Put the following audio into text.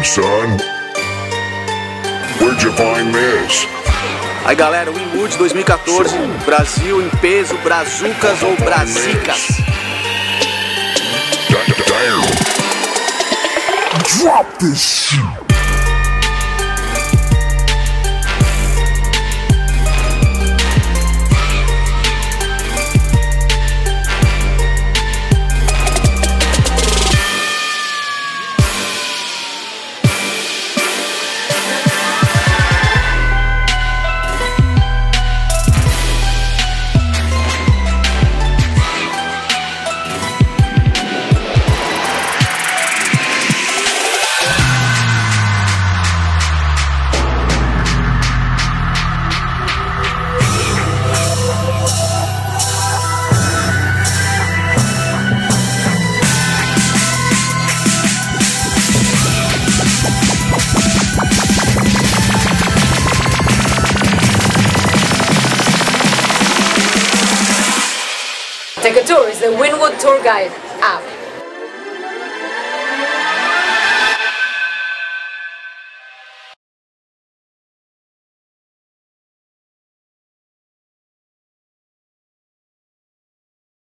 Damn, son. Where'd you find this? Aí galera, Winwood 2014, Brasil em peso, brazucas ou brasicas. Damn. Drop this shit. Take a tour is the Winwood Tour Guide app.